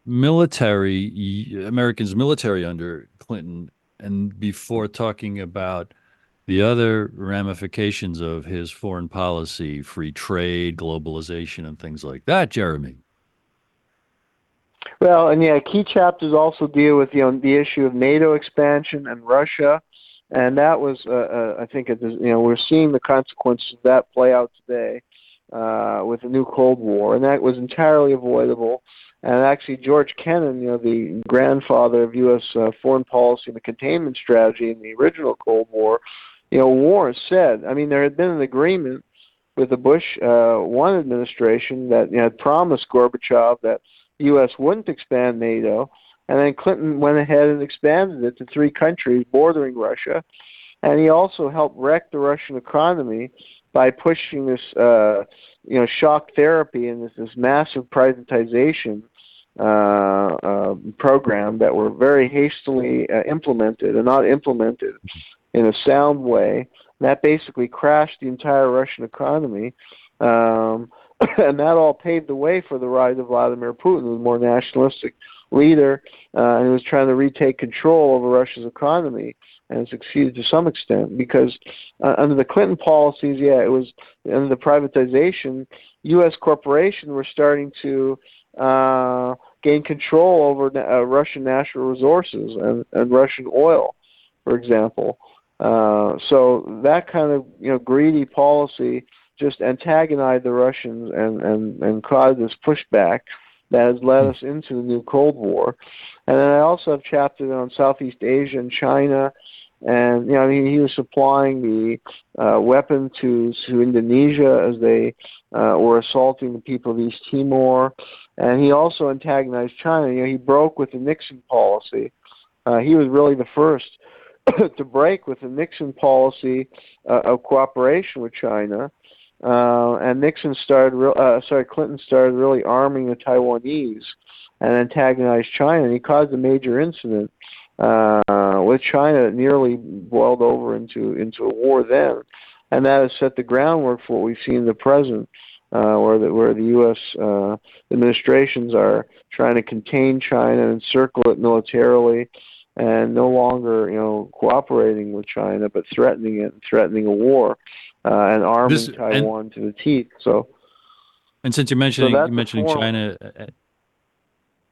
military, Americans' military under Clinton, and before talking about the other ramifications of his foreign policy, free trade, globalization, and things like that, Jeremy. Well, and yeah, key chapters also deal with you know the issue of NATO expansion and Russia, and that was uh, uh, I think you know we're seeing the consequences of that play out today uh, with the new Cold War, and that was entirely avoidable. And actually, George Kennan, you know, the grandfather of U.S. Uh, foreign policy and the containment strategy in the original Cold War, you know, Warren said, I mean, there had been an agreement with the Bush uh, one administration that you know, had promised Gorbachev that U.S. wouldn't expand NATO, and then Clinton went ahead and expanded it to three countries bordering Russia, and he also helped wreck the Russian economy by pushing this, uh, you know, shock therapy and this, this massive privatization uh, uh, program that were very hastily uh, implemented and not implemented in a sound way. That basically crashed the entire Russian economy. Um, and that all paved the way for the rise of Vladimir Putin, the more nationalistic leader, uh, he was trying to retake control over Russia's economy and succeeded to some extent because uh, under the Clinton policies, yeah, it was under the privatization, U.S. corporations were starting to uh, gain control over uh, Russian natural resources and, and Russian oil, for example. Uh, so that kind of you know greedy policy just antagonized the Russians and and and caused this pushback that has led us into the new Cold War. And then I also have chapters on Southeast Asia and China and you know he, he was supplying the uh, weapon to to Indonesia as they uh, were assaulting the people of East Timor, and he also antagonized China. You know he broke with the Nixon policy. Uh, he was really the first to break with the Nixon policy uh, of cooperation with China. Uh, and Nixon started, re- uh, sorry, Clinton started really arming the Taiwanese and antagonized China, and he caused a major incident uh, with China that nearly boiled over into into a war then, and that has set the groundwork for what we've seen in the present, uh, where the where the U.S. Uh, administrations are trying to contain China and encircle it militarily, and no longer you know cooperating with China but threatening it, threatening a war, uh, and arming This- Taiwan and- to the teeth. So. And since you're mentioning that's you're mentioning. China, uh,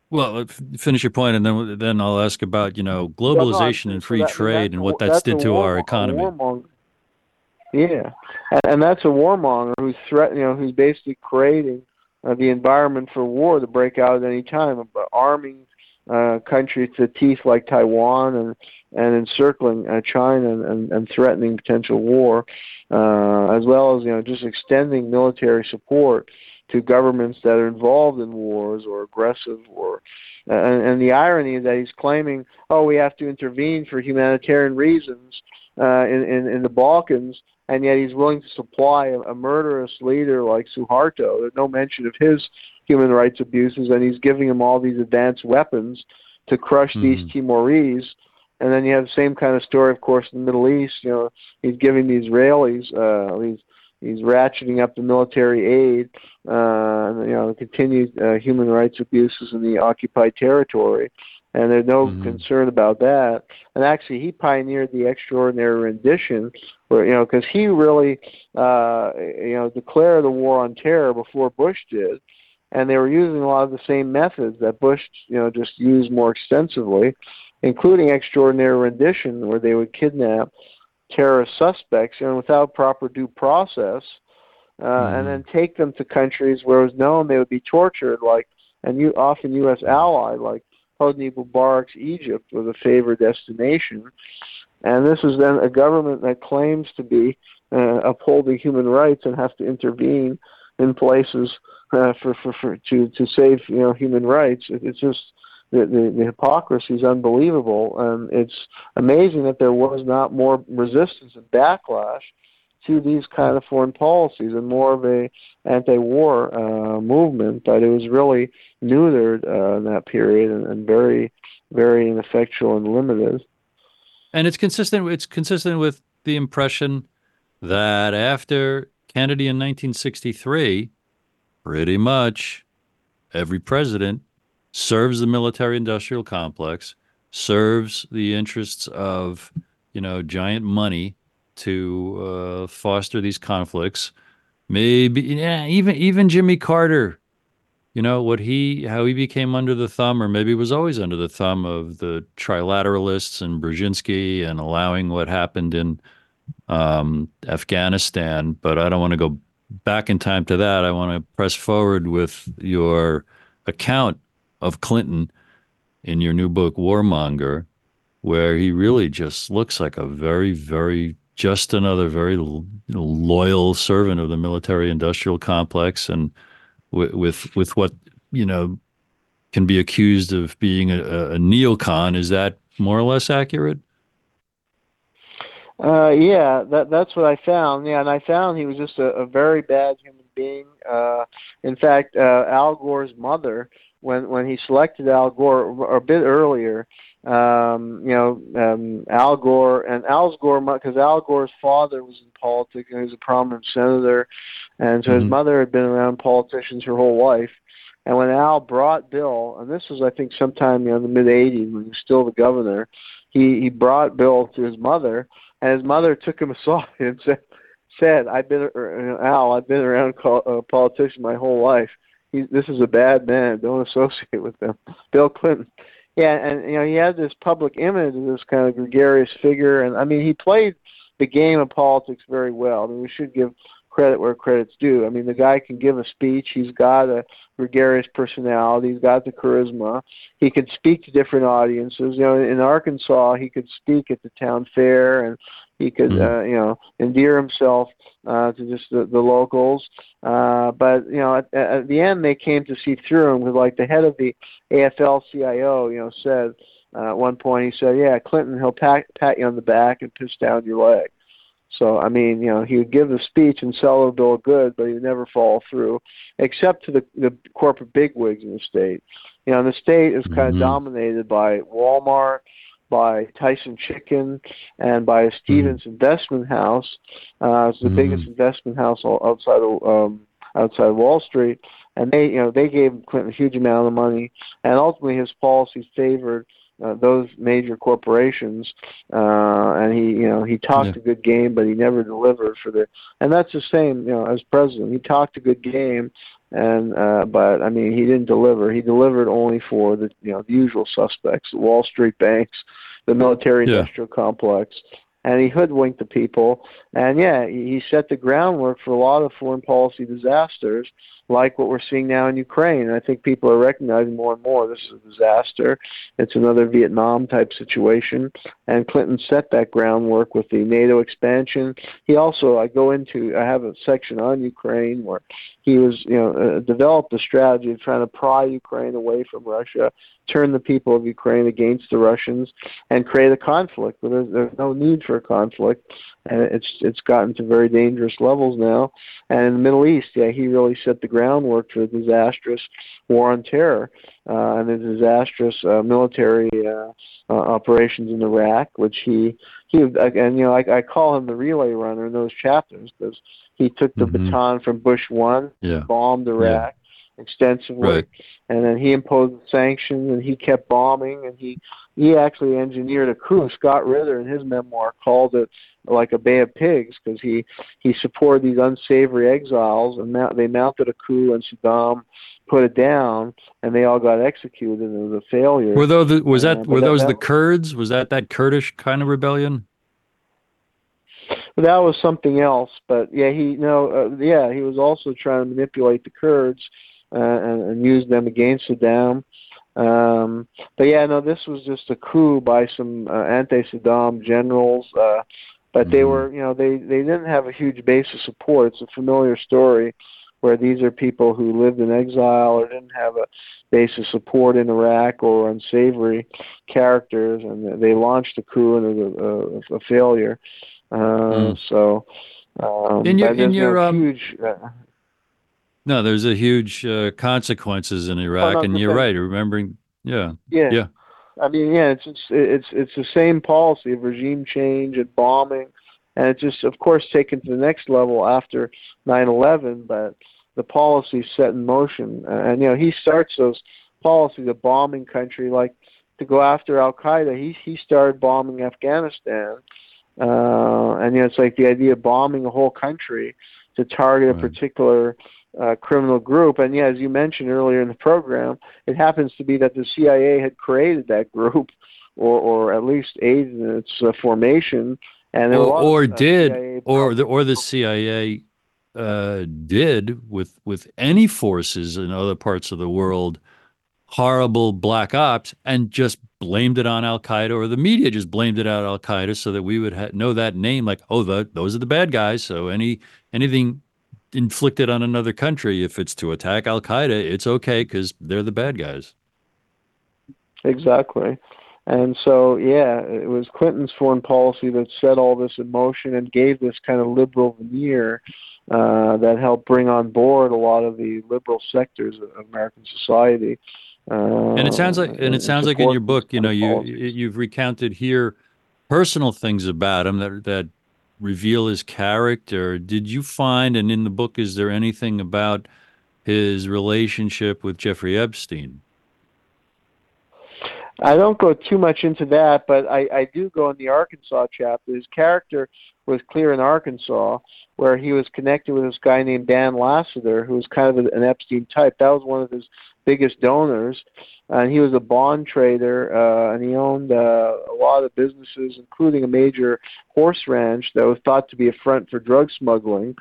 well, f- finish your point, and then then I'll ask about you know globalization and free trade and what that's did to our economy. Yeah, and, and that's a warmonger who's threatening, you know, who's basically creating uh, the environment for war to break out at any time, uh, arming uh, countries to teeth like Taiwan and and encircling uh, China and, and, and threatening potential war, uh, as well as you know just extending military support to governments that are involved in wars or aggressive or and, and the irony is that he's claiming, oh, we have to intervene for humanitarian reasons uh, in, in in the Balkans, and yet he's willing to supply a, a murderous leader like Suharto. There's no mention of his human rights abuses, and he's giving him all these advanced weapons to crush these Timorese. And then you have the same kind of story, of course, in the Middle East. You know, he's giving the Israelis uh, these he's ratcheting up the military aid, uh, you know, continued uh, human rights abuses in the occupied territory, and there's no concern about that. And actually, he pioneered the extraordinary rendition, where you know, because he really, uh, you know, declared the war on terror before Bush did, and they were using a lot of the same methods that Bush, you know, just used more extensively, including extraordinary rendition, where they would kidnap terrorist suspects, and without proper due process, uh, and then take them to countries where it was known they would be tortured, like and you often U.S. ally, like Hosni Mubarak's Egypt was a favored destination, and this is then a government that claims to be uh, upholding human rights and has to intervene in places uh, for, for, for to to save you know human rights. It, it's just the, the the hypocrisy is unbelievable, and it's amazing that there was not more resistance and backlash to these kind of foreign policies and more of a anti-war uh, movement. But it was really neutered uh, in that period and, and very very ineffectual and limited. And it's consistent. It's consistent with the impression that after Kennedy in 1963, pretty much every president serves the military-industrial complex, serves the interests of you know giant money to uh, foster these conflicts. Maybe yeah, even even Jimmy Carter you know what he how he became under the thumb or maybe was always under the thumb of the trilateralists and Brzezinski and allowing what happened in um, Afghanistan but I don't want to go back in time to that I want to press forward with your account of Clinton in your new book Warmonger where he really just looks like a very very just another very loyal servant of the military industrial complex and with with, with what you know can be accused of being a, a neocon. Is that more or less accurate? Uh, yeah, that that's what I found. Yeah, and I found he was just a, a very bad human being. Uh, in fact, uh, Al Gore's mother, when when he selected Al Gore a bit earlier, um, you know, um, Al Gore and Al Gore, because Al Gore's father was in politics and he was a prominent senator, and so mm-hmm. his mother had been around politicians her whole life. And when Al brought Bill, and this was I think sometime you know in the mid '80s when he was still the governor, he he brought Bill to his mother, and his mother took him aside and said, "said I've been uh, Al, I've been around a politician my whole life. This is a bad man. Don't associate with him." Bill Clinton. Yeah, and you know he had this public image of this kind of gregarious figure, and I mean he played the game of politics very well. I mean we should give credit where credit's due. I mean the guy can give a speech. He's got a gregarious personality. He's got the charisma. He could speak to different audiences. You know, in Arkansas, he could speak at the town fair, and he could, mm-hmm. uh, you know, endear himself uh, to just the, the locals. Uh, but you know, at, at the end, they came to see through him. Because, like the head of the AFL-CIO, you know, said uh, at one point, he said, "Yeah, Clinton, he'll pat pat you on the back and piss down your leg." So I mean, you know, he would give the speech and sell a bill of goods, but he would never follow through, except to the the corporate bigwigs in the state. You know, the state is kind mm-hmm. of dominated by Walmart, by Tyson Chicken, and by Stephens mm-hmm. Investment House. Uh, it's the mm-hmm. biggest investment house outside of um, outside Wall Street, and they, you know, they gave Clinton a huge amount of money, and ultimately his policies favored uh, those major corporations, uh, and he, you know, he talked yeah. a good game, but he never delivered for the. And that's the same, you know, as president. He talked a good game, and uh, but I mean, he didn't deliver. He delivered only for the, you know, the usual suspects: the Wall Street banks, the military-industrial yeah. complex, and he hoodwinked the people. And yeah, he set the groundwork for a lot of foreign policy disasters, like what we're seeing now in Ukraine. And I think people are recognizing more and more this is a disaster. It's another Vietnam type situation. And Clinton set that groundwork with the NATO expansion. He also, I go into, I have a section on Ukraine where he was, you know, uh, developed a strategy of trying to pry Ukraine away from Russia, turn the people of Ukraine against the Russians, and create a conflict. But there's, there's no need for a conflict, and it's it's gotten to very dangerous levels now. And in the Middle East, yeah, he really set the groundwork for the disastrous war on terror uh, and the disastrous uh, military uh, uh, operations in Iraq, which he he and you know I, I call him the relay runner in those chapters because he took the mm-hmm. baton from Bush one, yeah. bombed Iraq. Yeah extensively, right. and then he imposed sanctions and he kept bombing and he he actually engineered a coup. Scott Ritter in his memoir called it like a bay of pigs because he he supported these unsavory exiles and mount, they mounted a coup and Saddam put it down and they all got executed and it was a failure. Were those was that uh, were those that, the Kurds? Was that that Kurdish kind of rebellion? That was something else, but yeah, he no, uh, yeah, he was also trying to manipulate the Kurds uh, and, and use them against Saddam. Um, but yeah, no, this was just a coup by some uh, anti-Saddam generals. Uh, but they mm-hmm. were, you know, they they didn't have a huge base of support. It's a familiar story where these are people who lived in exile or didn't have a base of support in Iraq or unsavory characters, and they launched a coup and it was a, a, a failure. Uh, mm. So, um, in your in your no um, huge. Uh, no, there's a huge uh, consequences in Iraq, oh, and you're right. Remembering, yeah, yeah, yeah. I mean, yeah, it's it's it's it's the same policy of regime change and bombing, and it's just, of course, taken to the next level after 9/11. But the policy set in motion, and you know, he starts those policies of bombing country, like to go after Al Qaeda. He he started bombing Afghanistan, uh, and you know, it's like the idea of bombing a whole country to target right. a particular uh, criminal group. And yeah, as you mentioned earlier in the program, it happens to be that the CIA had created that group, or or at least aided in its uh, formation. And or, or uh, did, or the or the CIA uh, did with with any forces in other parts of the world horrible black ops and just blamed it on Al Qaeda, or the media just blamed it out Al Qaeda, so that we would ha- know that name, like, oh, the, those are the bad guys. So any anything inflicted on another country, if it's to attack Al Qaeda, it's okay because they're the bad guys. Exactly. And so, yeah, it was Clinton's foreign policy that set all this in motion and gave this kind of liberal veneer uh, that helped bring on board a lot of the liberal sectors of American society. Uh, and it sounds like, and it sounds like in your book, you know, you you've recounted here personal things about him that that reveal his character. Did you find, and in the book, is there anything about his relationship with Jeffrey Epstein? I don't go too much into that, but I, I do go in the Arkansas chapter. His character was clear in Arkansas, where he was connected with this guy named Dan Lasater, who was kind of an Epstein type. That was one of his biggest donors, and he was a bond trader, uh, and he owned uh, a lot of businesses, including a major horse ranch that was thought to be a front for drug smuggling,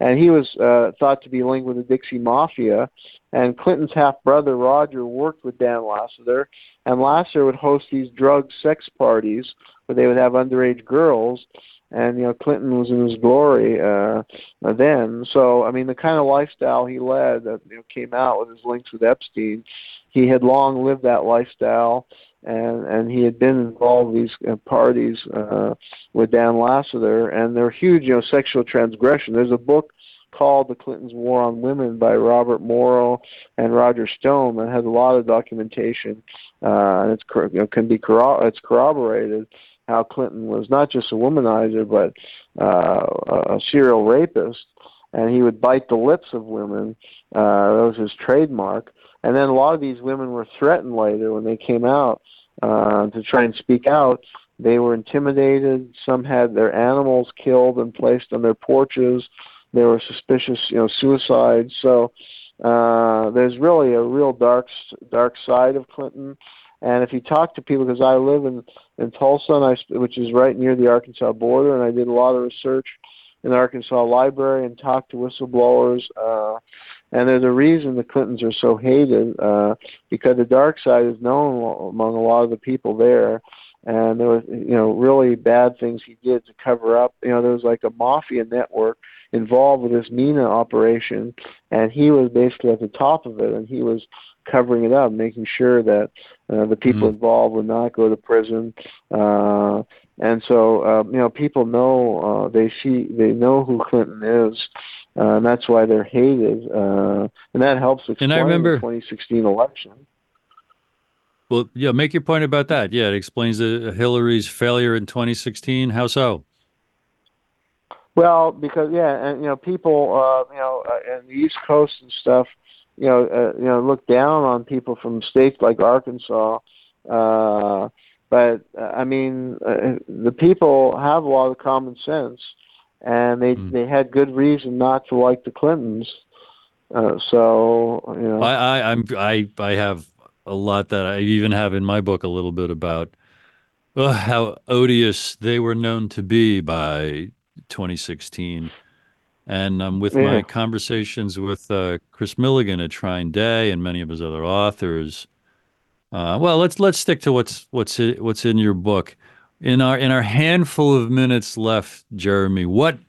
and he was uh, thought to be linked with the Dixie Mafia. And Clinton's half brother Roger worked with Dan Lasater, and Lasater would host these drug sex parties where they would have underage girls and you know Clinton was in his glory uh, then. So I mean, the kind of lifestyle he led that you know, came out with his links with Epstein, he had long lived that lifestyle, and and he had been involved in these uh, parties uh, with Dan Lasater, and they're huge, you know, sexual transgression. There's a book called The Clintons' War on Women by Robert Morrow and Roger Stone that has a lot of documentation, uh, and it's you know, can be corro- it's corroborated how Clinton was not just a womanizer, but uh, a serial rapist, and he would bite the lips of women. Uh, that was his trademark. And then a lot of these women were threatened later when they came out uh, to try and speak out. They were intimidated. Some had their animals killed and placed on their porches. There were suspicious, you know, suicides. So uh, there's really a real dark, dark side of Clinton. And if you talk to people, because I live in in Tulsa, and I, which is right near the Arkansas border, and I did a lot of research in the Arkansas library and talked to whistleblowers. Uh, and there's a reason the Clintons are so hated uh, because the dark side is known among a lot of the people there. And there was, you know, really bad things he did to cover up. You know, there was like a mafia network involved with this Mena operation, and he was basically at the top of it, and he was covering it up, making sure that uh, the people mm involved would not go to prison. Uh, and so, uh, you know, people know uh, they see they know who Clinton is, uh, and that's why they're hated, uh, and that helps explain and I remember, the 2016 election. Well, yeah, make your point about that. Yeah, it explains the Hillary's failure in 2016. How so? Well, because yeah, and you know, people, uh, you know, uh, in the East Coast and stuff, you know, uh, you know, look down on people from states like Arkansas. Uh, but uh, I mean, uh, the people have a lot of common sense, and they mm. they had good reason not to like the Clintons. Uh, so you know, I, I I'm I I have a lot that I even have in my book a little bit about uh, how odious they were known to be by 2016 and um, with yeah. my conversations with uh, Kris Millegan at TrineDay and many of his other authors, uh, well, let's let's stick to what's what's in, what's in your book. In our in our handful of minutes left, Jeremy, what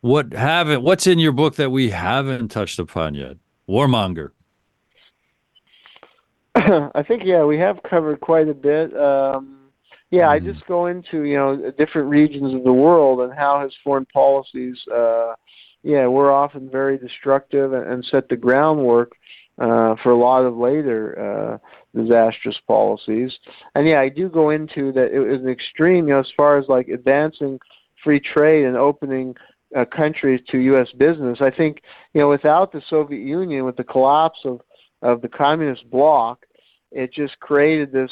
what haven't what's in your book that we haven't touched upon yet? Warmonger. I think yeah, we have covered quite a bit. Um, yeah, mm. I just go into you know different regions of the world and how his foreign policies. Uh, yeah, we're often very destructive and, and set the groundwork uh, for a lot of later uh, disastrous policies. And yeah, I do go into that it was an extreme, you know, as far as like advancing free trade and opening uh, countries to U.S. business. I think, you know, without the Soviet Union, with the collapse of of the communist bloc, it just created this,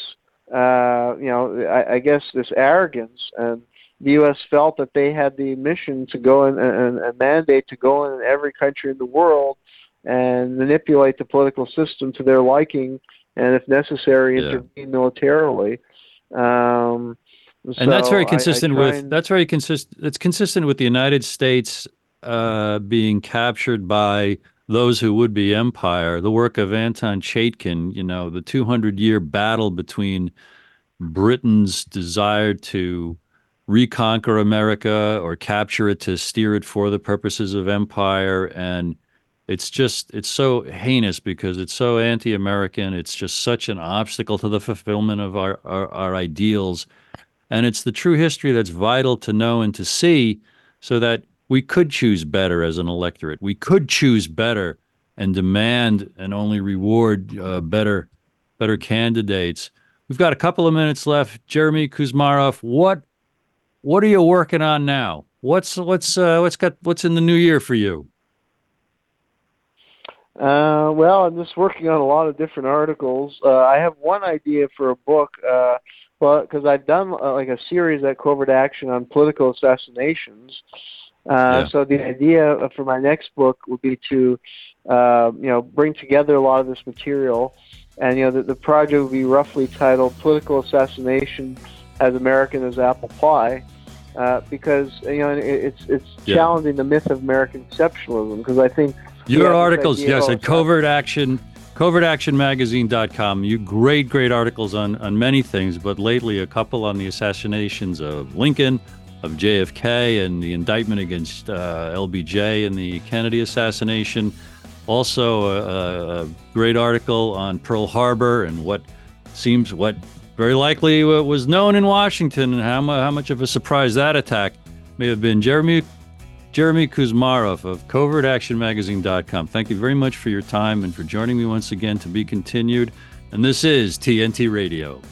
uh, you know, I, I guess this arrogance and the U.S. felt that they had the mission to go in and a mandate to go in every country in the world and manipulate the political system to their liking, and if necessary, yeah. intervene militarily. Um, and so that's very consistent I, I with and, that's very consistent. It's consistent with the United States uh, being captured by those who would be empire. The work of Anton Chaitkin, you know, the 200 year battle between Britain's desire to reconquer America or capture it to steer it for the purposes of empire. And it's just, it's so heinous because it's so anti American. It's just such an obstacle to the fulfillment of our, our, our, ideals. And it's the true history that's vital to know and to see so that we could choose better as an electorate. We could choose better and demand and only reward uh, better better candidates. We've got a couple of minutes left. Jeremy Kuzmarov, what what are you working on now? What's what's uh, what's got what's in the new year for you? Uh, well, I'm just working on a lot of different articles. Uh, I have one idea for a book. Uh, well, because I've done uh, like a series at Covert Action on political assassinations. Uh, yeah. So the idea for my next book would be to, uh, you know, bring together a lot of this material, and you know, the, the project would be roughly titled "Political Assassination as American as Apple Pie." Uh, because you know it's it's yeah. challenging the myth of American exceptionalism. Because I think your articles, yes, at Covert Action, covertactionmagazine.com. You great, great articles on on many things, but lately a couple on the assassinations of Lincoln, of JFK, and the indictment against uh, LBJ and the Kennedy assassination. Also, a, a great article on Pearl Harbor and what seems what very likely was known in Washington and how, how much of a surprise that attack may have been. Jeremy Jeremy Kuzmarov of covertactionmagazine.com. Thank you very much for your time and for joining me once again to be continued. And this is TNT Radio.